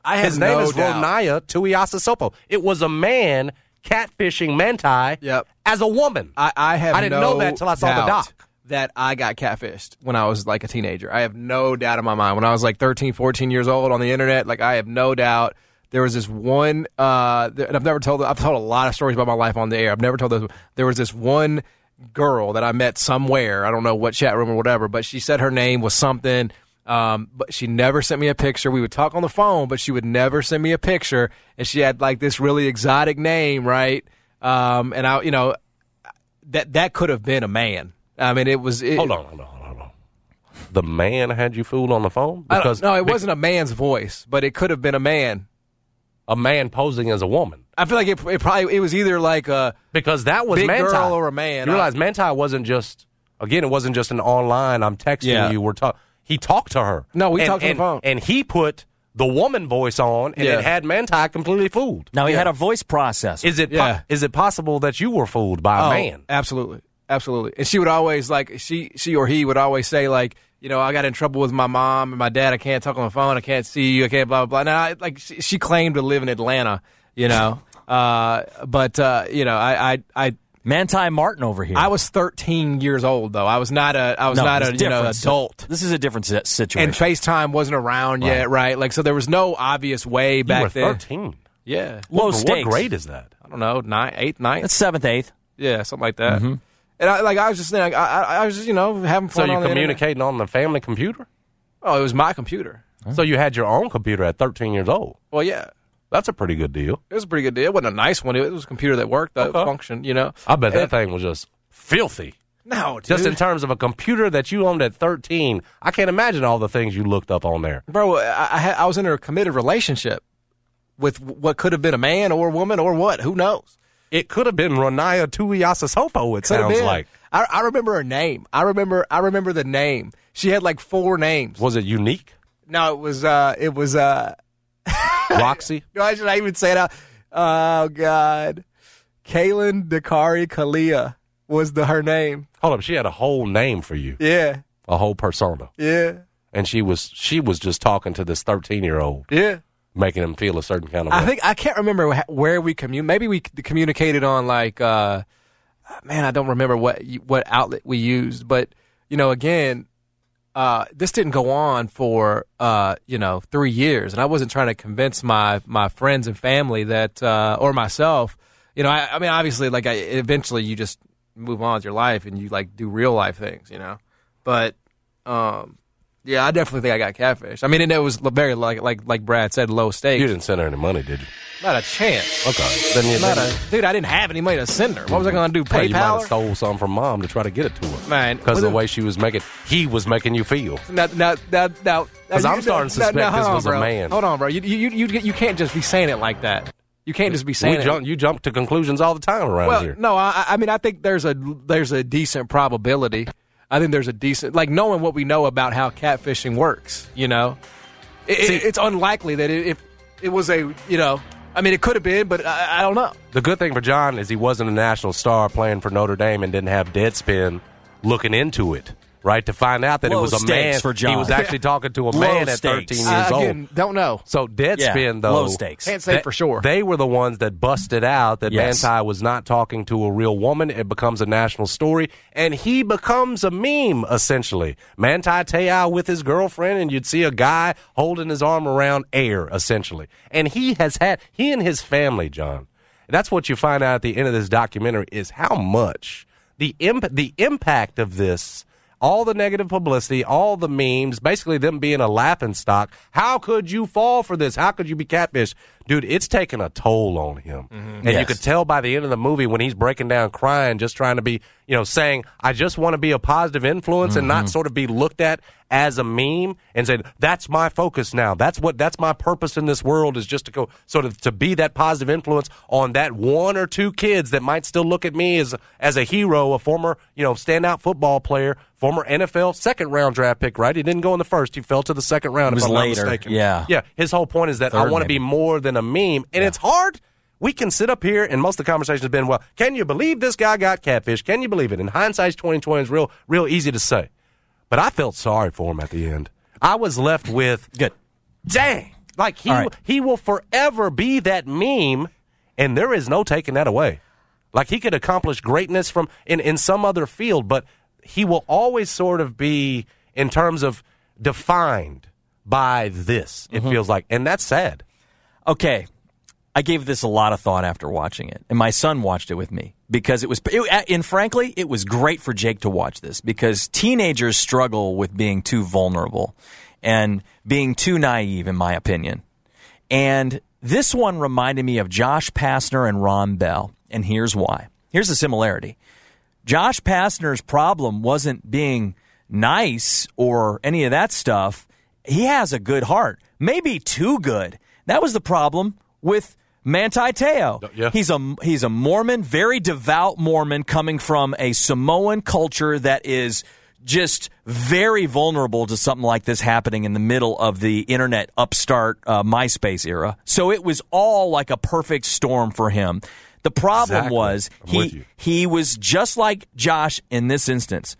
Speaker 3: I have
Speaker 2: His name
Speaker 3: no
Speaker 2: is
Speaker 3: doubt.
Speaker 2: Ronaiah Tuiasosopo. It was a man catfishing Manti
Speaker 3: Yep.
Speaker 2: as a woman.
Speaker 3: I, I have.
Speaker 2: I didn't
Speaker 3: no
Speaker 2: know that till I saw the doc.
Speaker 3: That I got catfished when I was like a teenager. I have no doubt in my mind. When I was like 13, 14 years old on the internet, like I have no doubt. There was this one, uh, and I've never told. I've told a lot of stories about my life on the air. I've never told those. There was this one girl that I met somewhere. I don't know what chat room or whatever, but she said her name was something. Um, but she never sent me a picture. We would talk on the phone, but she would never send me a picture. And she had like this really exotic name, right? Um, and I, you know, that that could have been a man. I mean, it was. It,
Speaker 2: hold on, hold on, hold on. The man had you fooled on the phone because
Speaker 3: no, it wasn't a man's voice, but it could have been a man.
Speaker 2: a man posing as a woman.
Speaker 3: I feel like it, it probably it was either like a
Speaker 2: Because that was
Speaker 3: Big
Speaker 2: Manti.
Speaker 3: girl or a man.
Speaker 2: You realize Manti wasn't just again. It wasn't just an online. I'm texting
Speaker 3: Yeah.
Speaker 2: you. We're talking. He talked to her.
Speaker 3: No, we
Speaker 2: And-
Speaker 3: talked on the phone.
Speaker 2: and he put the woman voice on, and
Speaker 3: Yeah.
Speaker 2: it had Manti completely fooled.
Speaker 4: Now he
Speaker 3: Yeah.
Speaker 4: had a voice processor.
Speaker 2: Is it po-
Speaker 3: Yeah.
Speaker 2: is it possible that you were fooled by a
Speaker 3: Oh,
Speaker 2: man?
Speaker 3: Absolutely, absolutely. And she would always like she she or he would always say like you know I got in trouble with my mom and my dad. I can't talk on the phone. I can't see you. I can't blah blah blah. Now I, like she, she claimed to live in Atlanta, you know. uh, but uh, you know I I. I
Speaker 4: Manti Martin over here.
Speaker 3: I was 13 years old though. I was not a I was
Speaker 4: No,
Speaker 3: not a you know adult.
Speaker 4: This is a different situation.
Speaker 3: And FaceTime wasn't around yet, right? Like so there was no obvious way
Speaker 2: You
Speaker 3: back
Speaker 2: were
Speaker 3: then.
Speaker 2: thirteen.
Speaker 3: Yeah.
Speaker 4: Low
Speaker 2: what,
Speaker 4: stakes.
Speaker 2: What grade is that?
Speaker 3: I don't know, ninth, eighth, ninth.
Speaker 4: That's seventh, eighth.
Speaker 3: Yeah, something like that.
Speaker 4: Mm-hmm.
Speaker 3: And I, like I was just like, I, I, I was just you know having fun.
Speaker 2: So
Speaker 3: fun.
Speaker 2: you're
Speaker 3: on the
Speaker 2: communicating on the family computer?
Speaker 3: Oh, it was my computer.
Speaker 2: So you had your own computer at 13 years old.
Speaker 3: Well, yeah.
Speaker 2: That's a pretty good deal.
Speaker 3: It was a pretty good deal. It wasn't a nice one. It was a computer that worked, that
Speaker 2: Okay.
Speaker 3: functioned. You know.
Speaker 2: I bet that thing was just filthy.
Speaker 3: No, dude.
Speaker 2: Just in terms of a computer that you owned at 13, I can't imagine all the things you looked up on there.
Speaker 3: bro. I, I, I was in a committed relationship with what could have been a man or a woman or what? Who knows?
Speaker 2: It could have been Ronaiah Tuiasosopo, it
Speaker 3: Could
Speaker 2: sounds like.
Speaker 3: I, I remember her name. I remember. I remember the name. She had like four names.
Speaker 2: Was it unique?
Speaker 3: No, it was. uh It was. uh
Speaker 2: Roxy?
Speaker 3: Why should I even say that? Oh God, Kaylin Dakari Kalia was the her name.
Speaker 2: Hold up, she had a whole name for you,
Speaker 3: Yeah,
Speaker 2: a whole persona.
Speaker 3: yeah,
Speaker 2: And she was she was just talking to this 13 year old,
Speaker 3: yeah.
Speaker 2: making him feel a certain kind of way.
Speaker 3: I think I can't remember where we commun. Maybe we communicated on like, uh, man, I don't remember what what outlet we used, but you know, again, uh, this didn't go on for uh, you know three years, and I wasn't trying to convince my my friends and family that uh, or myself. You know, I, I mean, obviously, like, I, eventually, you just move on with your life and you like do real life things, you know. But um, yeah, I definitely think I got catfish. I mean, and it was very like like like Brad said, low stakes.
Speaker 2: you didn't send her any money, did you?
Speaker 3: Not a chance.
Speaker 2: Okay. Then you,
Speaker 3: Not a, dude, I didn't have any money to send her. What was I going to do?
Speaker 2: well, you might have stole some from mom to try to get it to her.
Speaker 3: Man,
Speaker 2: Because of the way she was making, he was making you feel.
Speaker 3: Now, now, now, now,
Speaker 2: 'Cause
Speaker 3: now,
Speaker 2: I'm starting to suspect
Speaker 3: now, hold
Speaker 2: this
Speaker 3: on,
Speaker 2: was a man.
Speaker 3: Hold on, bro. You, you, you, you can't just be saying it like that. You can't just be saying
Speaker 2: We
Speaker 3: it.
Speaker 2: you jump to conclusions all the time around
Speaker 3: well,
Speaker 2: here.
Speaker 3: no, I, I mean, I think there's a there's a decent probability. I think there's a decent like knowing what we know about how catfishing works. You know, it, it- it's unlikely that it, if it was a you know, I mean, it could have been, but I, I don't know.
Speaker 2: The good thing for John is he wasn't a national star playing for Notre Dame and didn't have Deadspin looking into it, right? To find out that
Speaker 4: Low
Speaker 2: it was a man.
Speaker 4: for
Speaker 2: He was actually talking to a
Speaker 4: Low
Speaker 2: man at 13
Speaker 3: I,
Speaker 2: years old.
Speaker 3: again, don't know.
Speaker 2: So Deadspin,
Speaker 4: Yeah,
Speaker 2: though,
Speaker 4: low stakes.
Speaker 3: Can't say
Speaker 2: they-
Speaker 3: for sure.
Speaker 2: They were the ones that busted out that
Speaker 4: Yes.
Speaker 2: Manti was not talking to a real woman. It becomes a national story, and he becomes a meme essentially. Manti Te'o with his girlfriend, and you'd see a guy holding his arm around air essentially. And he has had he and his family, John. That's what you find out at the end of this documentary is how much the imp- the impact of this all the negative publicity, all the memes, basically them being a laughing stock. How could you fall for this? How could you be catfish? Dude, it's taking a toll on him. Mm-hmm. And you
Speaker 4: Yes.
Speaker 2: could tell by the end of the movie when he's breaking down crying, just trying to be, you know, saying, I just want to be a positive influence and not mm-hmm. sort of be looked at as a meme and said, that's my focus now. That's what, that's my purpose in this world is just to go sort of to be that positive influence on that one or two kids that might still look at me as, as a hero, a former, you know, standout football player, former NFL second round draft pick, right? He didn't go in the first. He fell to the second round.
Speaker 4: It was
Speaker 2: if I'm not
Speaker 4: later,
Speaker 2: mistaken.
Speaker 4: yeah.
Speaker 2: Yeah. His whole point is that I want to be more than a meme. And it's hard. We can sit up here, and most of the conversation has been, well, can you believe this guy got catfish? Can you believe it? In hindsight's 2020 is real, real easy to say. But I felt sorry for him at the end. I was left with,
Speaker 4: Good.
Speaker 2: dang, like he,
Speaker 4: right.
Speaker 2: he will forever be that meme, and there is no taking that away. Like he could accomplish greatness from in, in some other field, but he will always sort of be in terms of defined by this. It mm-hmm. feels like, and that's sad.
Speaker 4: Okay, I gave this a lot of thought after watching it, and my son watched it with me because it was. It, and frankly, it was great for Jake to watch this because teenagers struggle with being too vulnerable and being too naive, in my opinion. And this one reminded me of Josh Pastner and Ron Bell, and here's why. Here's the similarity. Josh Pastner's problem wasn't being nice or any of that stuff. He has a good heart, maybe too good. That was the problem with Manti Te'o.
Speaker 2: Yeah.
Speaker 4: He's a he's a Mormon, very devout Mormon coming from a Samoan culture that is just very vulnerable to something like this happening in the middle of the internet upstart uh, MySpace era. So it was all like a perfect storm for him. The problem
Speaker 2: Exactly.
Speaker 4: was
Speaker 2: I'm
Speaker 4: he he was just like Josh in this instance.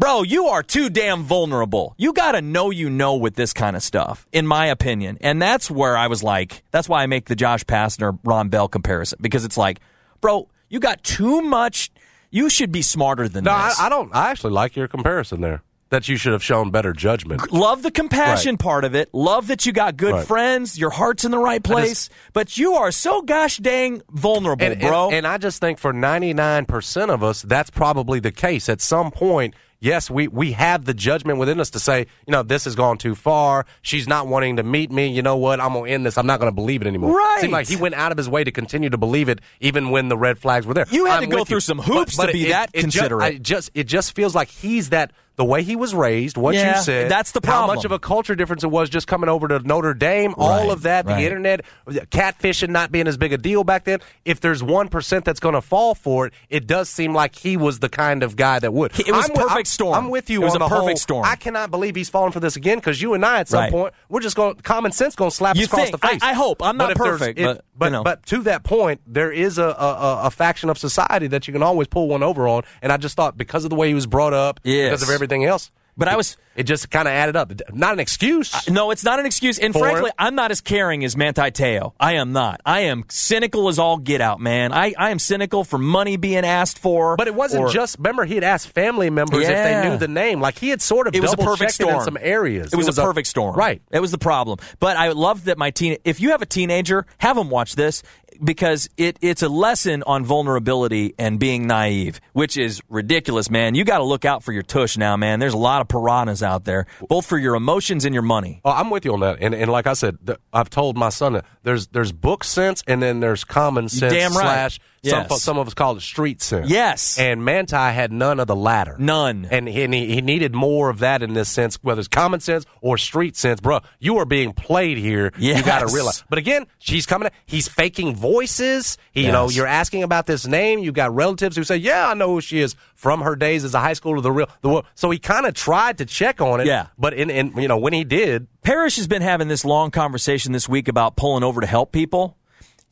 Speaker 4: Bro, you are too damn vulnerable. You got to know you know with this kind of stuff, in my opinion. And that's where I was like, that's why I make the Josh Pastner Ron Bell comparison because it's like, bro, you got too much. You should be smarter than
Speaker 2: No, I,
Speaker 4: this.
Speaker 2: I don't. I actually like your comparison there. That you should have shown better judgment.
Speaker 4: Love the compassion
Speaker 2: Right.
Speaker 4: part of it. Love that you got good
Speaker 2: Right.
Speaker 4: friends. Your heart's in the right place. but you are so gosh dang vulnerable,
Speaker 2: and,
Speaker 4: bro.
Speaker 2: And, and I just think for 99% of us, that's probably the case. At some point, yes, we we have the judgment within us to say, you know, this has gone too far. She's not wanting to meet me. You know what? I'm gonna end this. I'm not gonna believe it anymore.
Speaker 4: Right.
Speaker 2: It Seemed like he went out of his way to continue to believe it, even when the red flags were there.
Speaker 4: You had
Speaker 2: I'm
Speaker 4: to go through
Speaker 2: you.
Speaker 4: some hoops to be that
Speaker 2: ju-
Speaker 4: considerate.
Speaker 2: I just it just feels like he's that the way he was raised, what
Speaker 4: Yeah,
Speaker 2: you said.
Speaker 4: that's the problem.
Speaker 2: How much of a culture difference it was just coming over to Notre Dame, all of that,
Speaker 4: right.
Speaker 2: the internet, catfishing not being as big a deal back then. If there's one percent that's going to fall for it, it does seem like he was the kind of guy that would.
Speaker 4: It was
Speaker 2: I'm
Speaker 4: perfect
Speaker 2: I'm-
Speaker 4: storm.
Speaker 2: I'm with you.
Speaker 4: It was
Speaker 2: on
Speaker 4: a perfect
Speaker 2: whole-
Speaker 4: storm.
Speaker 2: I cannot believe he's falling for this again because you and I at some
Speaker 4: Right.
Speaker 2: point we're just going common sense going to slap
Speaker 4: You
Speaker 2: us across the face.
Speaker 4: I- I hope. I'm not
Speaker 2: But
Speaker 4: perfect,
Speaker 2: if-
Speaker 4: but,
Speaker 2: but
Speaker 4: you know.
Speaker 2: but to that point, there is a, a a- a faction of society that you can always pull one over on. And I just thought because of the way he was brought up,
Speaker 4: Yes.
Speaker 2: because of everything else.
Speaker 4: But I was-
Speaker 2: It just kind of added up. Not an excuse.
Speaker 4: No, it's not an excuse. And
Speaker 2: For
Speaker 4: frankly,
Speaker 2: him?
Speaker 4: I'm not as caring as Manti Te'o. I am not. I am cynical as all get out, man. I, I am cynical for money being asked for.
Speaker 2: But it wasn't
Speaker 4: or-
Speaker 2: just. Remember, he had asked family members if they knew the name. Like he had sort of
Speaker 4: It was a
Speaker 2: double
Speaker 4: perfect
Speaker 2: it in some areas.
Speaker 4: It was, a perfect storm.
Speaker 2: right?
Speaker 4: It was the problem. But I loved that my teen. If you have a teenager, have them watch this because it it's a lesson on vulnerability and being naive, which is ridiculous, man. You got to look out for your tush now, man. There's a lot of piranhas out there, both for your emotions and your money.
Speaker 2: Oh, I'm with you on that. And, and like I said, I've told my son that there's there's book sense and then there's common sense
Speaker 4: damn right.
Speaker 2: slash
Speaker 4: Yes.
Speaker 2: some of us call it street sense.
Speaker 4: Yes.
Speaker 2: And Manti had none of the latter.
Speaker 4: None.
Speaker 2: And he, he, needed more of that in this sense, whether it's common sense or street sense. Bruh, you are being played here. You got to realize. But again, she's coming. He's faking voices. He, You know, you're asking about this name. You've got relatives who say, "Yeah, I know who she is from her days as a high schooler." The real, the wo-" so he kind of tried to check on it.
Speaker 4: Yeah.
Speaker 2: But in, in you know when he did,
Speaker 4: Parrish has been having this long conversation this week about pulling over to help people.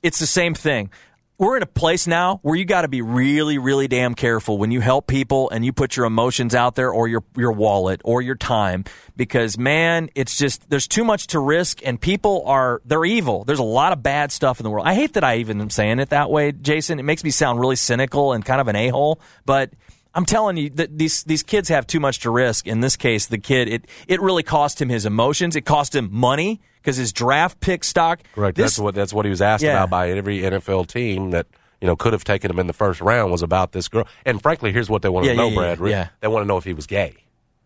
Speaker 4: It's the same thing. We're in a place now where you got to be really, really damn careful when you help people and you put your emotions out there or your your wallet or your time because man, it's just there's too much to risk and people are they're evil. There's a lot of bad stuff in the world. I hate that I even am saying it that way, Jason. It makes me sound really cynical and kind of an a hole, but I'm telling you that these these kids have too much to risk. In this case, the kid it it really cost him his emotions. It cost him money because his draft pick stock.
Speaker 2: Correct.
Speaker 4: This,
Speaker 2: that's what that's what he was asked
Speaker 4: Yeah.
Speaker 2: about by every NFL team that you know could have taken him in the first round was about this girl. And frankly, here's what they want
Speaker 4: Yeah,
Speaker 2: to know,
Speaker 4: yeah,
Speaker 2: Brad.
Speaker 4: yeah,
Speaker 2: They-
Speaker 4: yeah.
Speaker 2: Want to know if he was gay.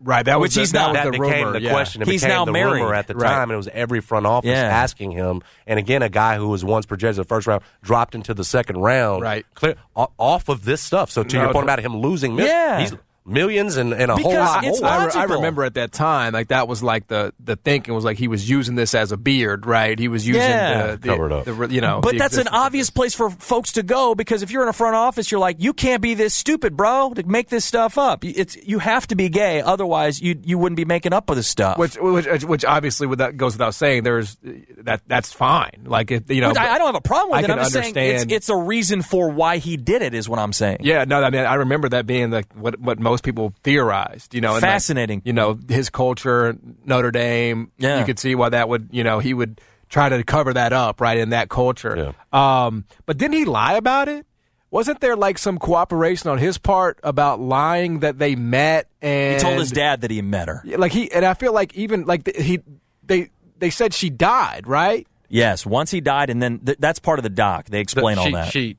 Speaker 3: Right. That was
Speaker 4: Which
Speaker 3: the,
Speaker 4: he's
Speaker 3: that
Speaker 4: not.
Speaker 2: that
Speaker 3: the
Speaker 2: became
Speaker 3: rumor,
Speaker 2: the
Speaker 3: yeah.
Speaker 2: question. It
Speaker 4: He's now
Speaker 2: the
Speaker 4: married.
Speaker 2: rumor at the
Speaker 3: Right.
Speaker 2: time. and It was every front office
Speaker 4: Yeah.
Speaker 2: asking him. And again, a guy who was once projected the first round dropped into the second round.
Speaker 3: Right.
Speaker 2: Clear off of this stuff. So to
Speaker 3: No,
Speaker 2: your point
Speaker 3: the-
Speaker 2: about him losing, mil-
Speaker 4: Yeah.
Speaker 2: He's millions and, and a whole lot
Speaker 4: it's
Speaker 2: more.
Speaker 3: I, I remember at that time, like that was like the the thinking was like he was using this as a beard, right? He was using
Speaker 4: Yeah.
Speaker 3: the, the,
Speaker 2: Cover up.
Speaker 3: the- you know.
Speaker 4: But
Speaker 3: the
Speaker 4: that's an obvious place for folks to go because if you're in a front office, you're like, you can't be this stupid, bro, to make this stuff up. It's you have to be gay, otherwise you you wouldn't be making up with this stuff.
Speaker 3: Which, which, uh, which obviously, with that goes without saying. There's that. That's fine. Like it, you know.
Speaker 4: Which I, I don't have a problem with
Speaker 3: I
Speaker 4: it.
Speaker 3: can
Speaker 4: I'm just saying
Speaker 3: understand-
Speaker 4: it's, it's a reason for why he did it. Is what I'm saying.
Speaker 3: Yeah, no, I mean, I remember that being like what what most people theorized. You know, and like,
Speaker 4: Fascinating.
Speaker 3: you know, his culture, Notre Dame.
Speaker 4: Yeah.
Speaker 3: you could see why that would. You know, he would try to cover that up, right, in that culture. Um, but didn't he lie about it? Wasn't there like some cooperation on his part about lying that they met and
Speaker 4: He told his dad that he met her.
Speaker 3: like he and I feel like even like the, he they they said she died, right?
Speaker 4: Yes, once he died, and then th- that's part of the doc. They explain all
Speaker 2: she,
Speaker 4: that.
Speaker 2: She,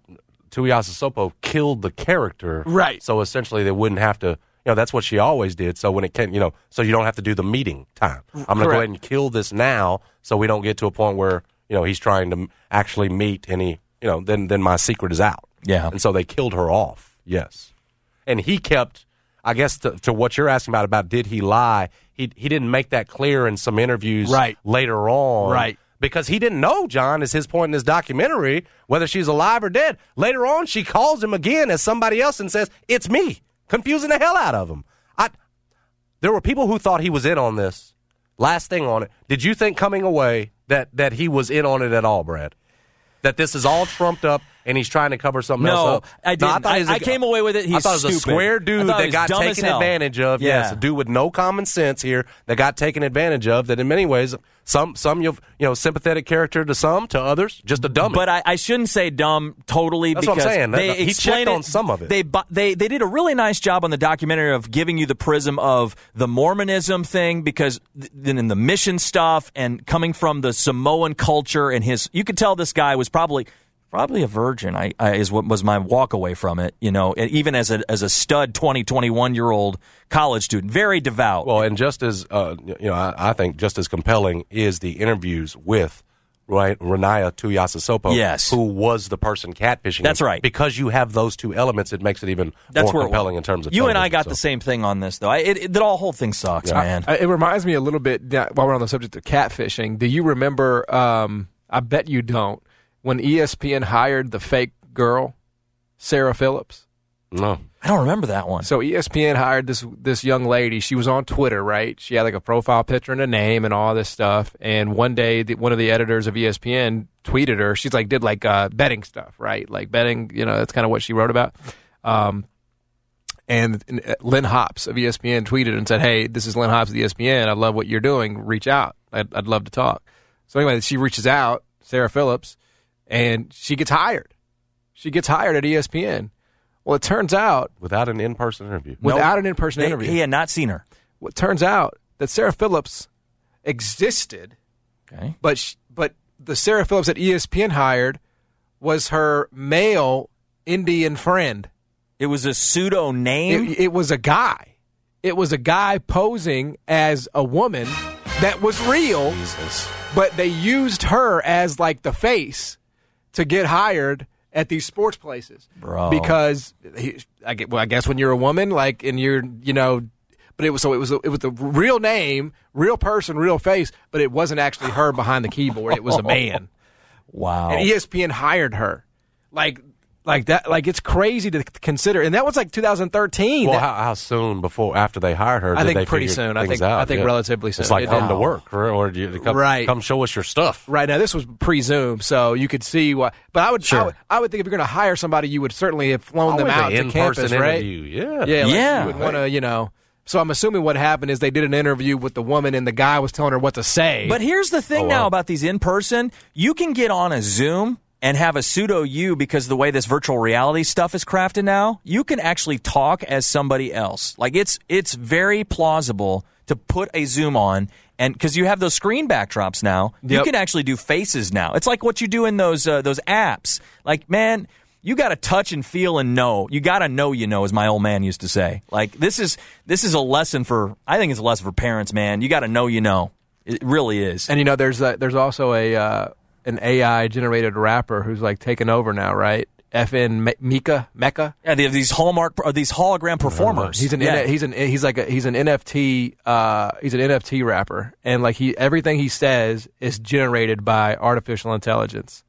Speaker 2: Tuiasosopo killed the character.
Speaker 3: Right.
Speaker 2: So essentially, they wouldn't have to. You know, that's what she always did. So when it can, you know, so you don't have to do the meeting time. I'm going to go ahead and kill this now, so we don't get to a point where you know he's trying to actually meet, he, you know, then then my secret is out.
Speaker 4: Yeah.
Speaker 2: And so they killed her off. Yes. And he kept. I guess to, to what you're asking about about did he lie? He he didn't make that clear in some interviews
Speaker 3: Right.
Speaker 2: later on.
Speaker 3: Right.
Speaker 2: Because he didn't know, John, is his point in his documentary, whether she's alive or dead. Later on, she calls him again as somebody else and says, It's me, confusing the hell out of him. I, there were people who thought he was in on this. Last thing on it. Did you think coming away that, that he was in on it at all, Brad? That this is all trumped up and he's trying to cover something else
Speaker 4: No,
Speaker 2: up?
Speaker 4: I didn't.
Speaker 2: he was
Speaker 4: I-
Speaker 2: a-
Speaker 4: I came away with it, He's I
Speaker 2: thought it was a
Speaker 4: stupid.
Speaker 2: square dude that got taken advantage of.
Speaker 4: Yeah.
Speaker 2: Yes, a dude with no common sense here that got taken advantage of. That in many ways, some some you know sympathetic character to some, to others, just a dumb.
Speaker 4: But I, I shouldn't say dumb totally
Speaker 2: That's what I'm
Speaker 4: because
Speaker 2: saying.
Speaker 4: They
Speaker 2: that- he checked
Speaker 4: it,
Speaker 2: on some of it.
Speaker 4: They they they did a really nice job on the documentary of giving you the prism of the Mormonism thing because then in the mission stuff and coming from the Samoan culture and his you could tell this guy was probably Probably a virgin. I, I is what was my walk away from it. You know, even as a as a stud 20, 21 year old college student, very devout.
Speaker 2: Well, and just as uh, you know, I, I think just as compelling is the interviews with right Ronaiah Tuiasosopo,
Speaker 4: Yes.
Speaker 2: who was the person catfishing.
Speaker 4: That's
Speaker 2: him.
Speaker 4: right.
Speaker 2: Because you have those two elements, it makes it even
Speaker 4: That's
Speaker 2: more compelling in terms of
Speaker 4: you and I got
Speaker 2: so.
Speaker 4: the same thing on this though. I, it, it, the whole whole thing sucks,
Speaker 2: Yeah.
Speaker 4: man.
Speaker 3: I- it reminds me a little bit while we're on the subject of catfishing. Do you remember? Um, I bet you don't. When ESPN hired the fake girl, Sarah Phillips.
Speaker 2: No,
Speaker 4: I don't remember that one.
Speaker 3: So ESPN hired this this young lady. She was on Twitter, right? She had like a profile picture and a name and all this stuff. And one day, the, one of the editors of ESPN tweeted her. She's like did like uh, betting stuff, right? Like betting. You know, that's kind of what she wrote about. Um, and, and uh, Lynn Hoppes of ESPN tweeted and said, "Hey, this is Lynn Hoppes of ESPN. I love what you're doing. Reach out. I'd, I'd love to talk." So anyway, she reaches out, Sarah Phillips, and she gets hired. She gets hired at ESPN. Well, it turns out
Speaker 2: without an in-person interview.
Speaker 3: without an in-person
Speaker 4: They-
Speaker 3: interview,
Speaker 4: He had not seen her.
Speaker 3: well, it turns out that Sarah Phillips existed,
Speaker 4: Okay.
Speaker 3: but sh but the Sarah Phillips that ESPN hired was her male Indian friend.
Speaker 4: It was a pseudo name.
Speaker 3: It, it was a guy. It was a guy posing as a woman that was real, but they used her as like the face to get hired at these sports places.
Speaker 4: Bro.
Speaker 3: Because he, I get, well, I guess when you're a woman, like, and you're, you know, but it was so it was it was the real name, real person, real face, but it wasn't actually her behind the keyboard. It was a man.
Speaker 4: wow.
Speaker 3: And ESPN hired her, like, like that. Like it's crazy to consider. And that was like 2013.
Speaker 2: Well,
Speaker 3: That-
Speaker 2: how, how soon before after they hired her?
Speaker 3: I think
Speaker 2: they
Speaker 3: pretty soon. I think-
Speaker 2: out?
Speaker 3: I think
Speaker 2: Yeah.
Speaker 3: relatively soon.
Speaker 2: It's like
Speaker 3: It
Speaker 2: come to work, or, or do you come,
Speaker 3: Right.
Speaker 2: come show us your stuff.
Speaker 3: Right now, this was pre-Zoom, so you could see what. But I would, I would, I would think if you're going to hire somebody, you would certainly have flown them out to
Speaker 2: in-person
Speaker 3: campus, right?
Speaker 2: interview, Yeah,
Speaker 3: Yeah, like,
Speaker 4: Yeah.
Speaker 3: You would want to, you know. So I'm assuming what happened is they did an interview with the woman, and the guy was telling her what to say.
Speaker 4: But here's the thing
Speaker 2: Oh,
Speaker 4: now about these in person. You can get on a Zoom and have a pseudo you because the way this virtual reality stuff is crafted now, you can actually talk as somebody else. Like it's it's very plausible to put a Zoom on and because you have those screen backdrops now, you can actually do faces now. It's like what you do in those uh, those apps. Like man. You got to touch and feel and know. You got to know you know, as my old man used to say. Like this is this is a lesson for. I think it's a lesson for parents, man. You got to know you know. It really is.
Speaker 3: and you know, there's a, there's also a uh, an AI generated rapper who's like taken over now, right? FN Me- Mika Meka.
Speaker 4: Yeah, they have these hallmark, or these hologram performers.
Speaker 3: He's an
Speaker 4: yeah.
Speaker 3: N- he's an he's like a, he's an NFT uh, he's an NFT rapper, and like he everything he says is generated by artificial intelligence.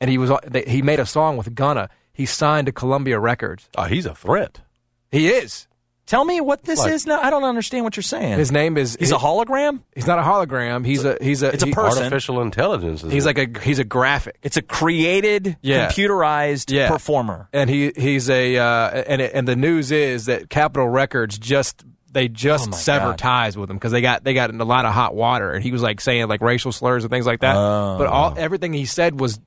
Speaker 3: And he was they- he made a song with Gunna. He signed to Columbia Records.
Speaker 2: Oh, he's a threat.
Speaker 3: He is.
Speaker 4: Tell me what this
Speaker 2: Like-
Speaker 4: is now. I don't understand what you're saying.
Speaker 3: His name is
Speaker 4: he's a hologram.
Speaker 3: He's not a hologram. He's a he's a
Speaker 4: It's a person.
Speaker 2: Artificial intelligence. Is
Speaker 3: He's like a he's a graphic.
Speaker 4: It's a created,
Speaker 3: Yeah.
Speaker 4: computerized
Speaker 3: Yeah.
Speaker 4: performer.
Speaker 3: and he he's a uh, and and the news is that Capitol Records just they just
Speaker 4: Oh my
Speaker 3: severed
Speaker 4: God.
Speaker 3: ties with him because they got they got in a lot of hot water and he was like saying like racial slurs and things like that. But all everything he said was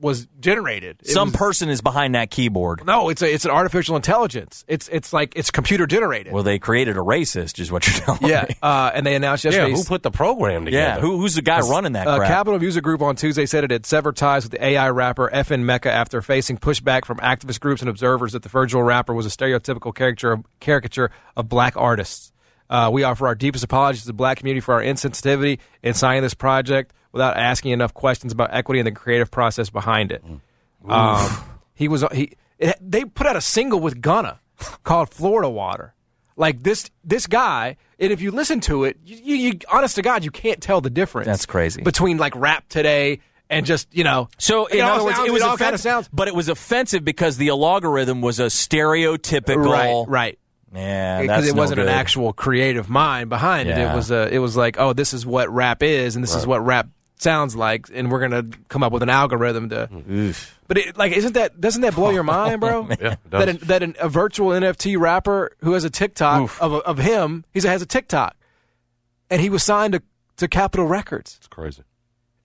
Speaker 3: was generated. It
Speaker 4: Some
Speaker 3: was-
Speaker 4: person is behind that keyboard.
Speaker 3: no, it's a it's an artificial intelligence. It's it's like it's computer generated.
Speaker 4: Well, they created a racist, is what you're telling
Speaker 3: yeah,
Speaker 4: me.
Speaker 3: uh, and they announced
Speaker 2: yeah.
Speaker 3: yesterday.
Speaker 2: Who put the program together?
Speaker 4: Yeah, who, who's the guy running that
Speaker 3: Uh,
Speaker 4: crap?
Speaker 3: Capitol Music Group on Tuesday said it had severed ties with the AI rapper FN Meka after facing pushback from activist groups and observers that the virtual rapper was a stereotypical caricature of, caricature of black artists. Uh, we offer our deepest apologies to the black community for our insensitivity in signing this project without asking enough questions about equity and the creative process behind it. Um, he was he. It, they put out a single with Gunna called "Florida Water." Like this, this guy, and if you listen to it, you, you, you honest to God, you can't tell the difference.
Speaker 4: That's crazy.
Speaker 3: between like rap today and just you know.
Speaker 4: So, in other words,
Speaker 3: sounds-
Speaker 4: it was
Speaker 3: all kind of
Speaker 4: offensive,
Speaker 3: sounds
Speaker 4: but it was offensive because the algorithm was a stereotypical.
Speaker 3: right, right.
Speaker 4: Yeah,
Speaker 3: Because it
Speaker 4: no
Speaker 3: wasn't an actual creative mind behind it.
Speaker 4: Yeah.
Speaker 3: It was a, it was like, oh, this is what rap is, and this is what rap sounds like, and we're gonna come up with an algorithm to. But it, like, isn't that doesn't that blow your mind, bro?
Speaker 2: Yeah,
Speaker 3: that an, that an, a virtual NFT rapper who has a TikTok of of him, he has a TikTok, and he was signed to to Capitol Records,
Speaker 2: It's crazy.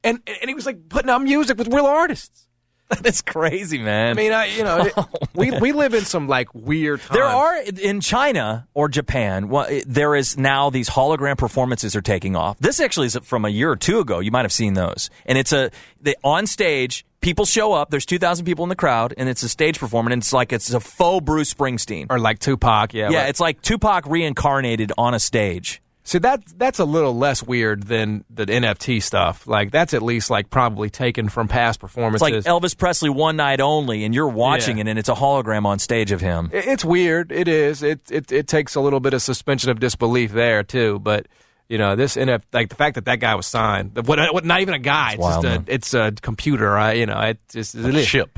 Speaker 3: and and he was like putting out music with real artists.
Speaker 4: That's crazy, man.
Speaker 3: I mean, I you know, oh, it- we we live in some like weird. Times.
Speaker 4: There are in China or Japan. Well, there is now these hologram performances are taking off. This actually is from a year or two ago. You might have seen those, and it's a they on stage. people show up. There's 2,000 people in the crowd, and it's a stage performance. And it's like it's a faux Bruce Springsteen.
Speaker 3: Or like Tupac, yeah.
Speaker 4: yeah,
Speaker 3: right.
Speaker 4: it's like Tupac reincarnated on a stage.
Speaker 3: See that that's a little less weird than the NFT stuff. Like that's at least like probably taken from past
Speaker 4: It's
Speaker 3: performances.
Speaker 4: like Elvis Presley one night only, and you're watching
Speaker 3: Yeah.
Speaker 4: it, and it's a hologram on stage of him.
Speaker 3: It's weird. It is. It, it it takes a little bit of suspension of disbelief there too. But you know, this NF like the fact that that guy was signed. What? what not even a guy. It's,
Speaker 4: wild,
Speaker 3: just a,
Speaker 4: man.
Speaker 3: it's a computer. Right? You know, it's just it is.
Speaker 2: Ship.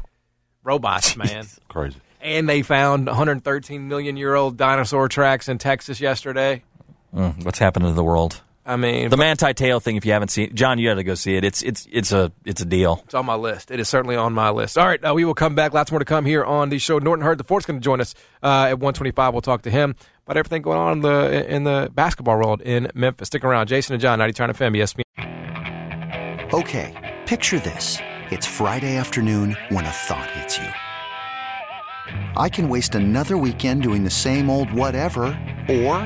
Speaker 3: robots, man.
Speaker 2: Crazy.
Speaker 3: and they found 113 million year old dinosaur tracks in Texas yesterday.
Speaker 4: Mm, what's happening to the world?
Speaker 3: I mean,
Speaker 4: The Manti Te'o thing. If you haven't seen, John, you got to go see it. It's it's it's a it's a deal.
Speaker 3: It's on my list. It is certainly on my list. All right, uh, we will come back. Lots more to come here on the show. Norton Hurd, the fourth's going to join us uh, at 125. We'll talk to him about everything going on in the in the basketball world in Memphis. Stick around. Jason and John, 90 Turn FM, ESPN.
Speaker 5: Okay, picture this. It's Friday afternoon when a thought hits you. I can waste another weekend doing the same old whatever, or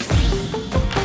Speaker 6: Thank you.